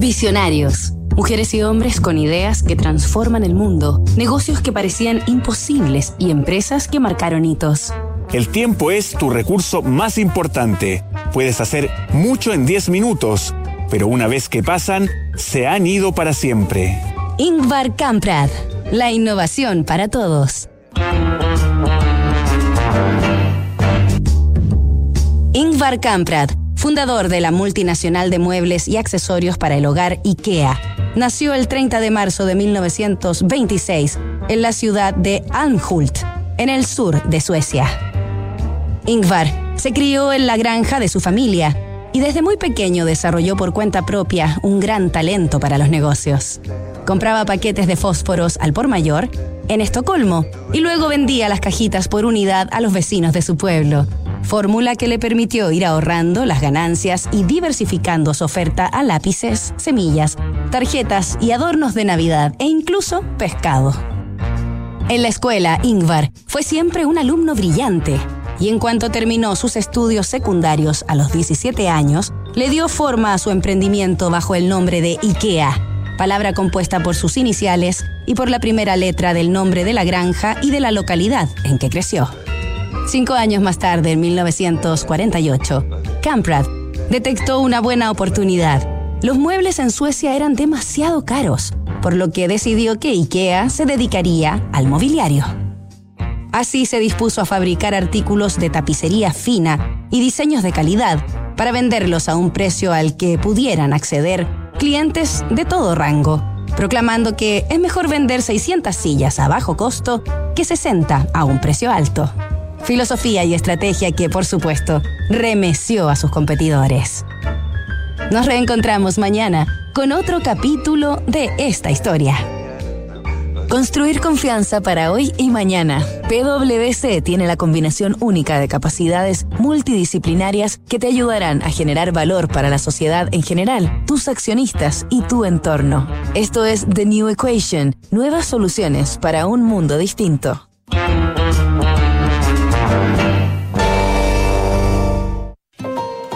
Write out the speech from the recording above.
Visionarios. Mujeres y hombres con ideas que transforman el mundo, negocios que parecían imposibles y empresas que marcaron hitos. El tiempo es tu recurso más importante. Puedes hacer mucho en 10 minutos, pero una vez que pasan, se han ido para siempre. Ingvar Kamprad. La innovación para todos. Ingvar Kamprad, fundador de la multinacional de muebles y accesorios para el hogar IKEA, nació el 30 de marzo de 1926 en la ciudad de Almhult, en el sur de Suecia. Ingvar se crió en la granja de su familia y desde muy pequeño desarrolló por cuenta propia un gran talento para los negocios. Compraba paquetes de fósforos al por mayor en Estocolmo y luego vendía las cajitas por unidad a los vecinos de su pueblo fórmula que le permitió ir ahorrando las ganancias y diversificando su oferta a lápices, semillas, tarjetas y adornos de Navidad e incluso pescado. En la escuela, Ingvar fue siempre un alumno brillante y en cuanto terminó sus estudios secundarios a los 17 años, le dio forma a su emprendimiento bajo el nombre de IKEA, palabra compuesta por sus iniciales y por la primera letra del nombre de la granja y de la localidad en que creció. Cinco años más tarde, en 1948, Kamprad detectó una buena oportunidad. Los muebles en Suecia eran demasiado caros, por lo que decidió que IKEA se dedicaría al mobiliario. Así se dispuso a fabricar artículos de tapicería fina y diseños de calidad para venderlos a un precio al que pudieran acceder clientes de todo rango, proclamando que es mejor vender 600 sillas a bajo costo que 60 a un precio alto filosofía y estrategia que, por supuesto, remeció a sus competidores. Nos reencontramos mañana con otro capítulo de esta historia. Construir confianza para hoy y mañana. PwC tiene la combinación única de capacidades multidisciplinarias que te ayudarán a generar valor para la sociedad en general, tus accionistas y tu entorno. Esto es The New Equation, nuevas soluciones para un mundo distinto.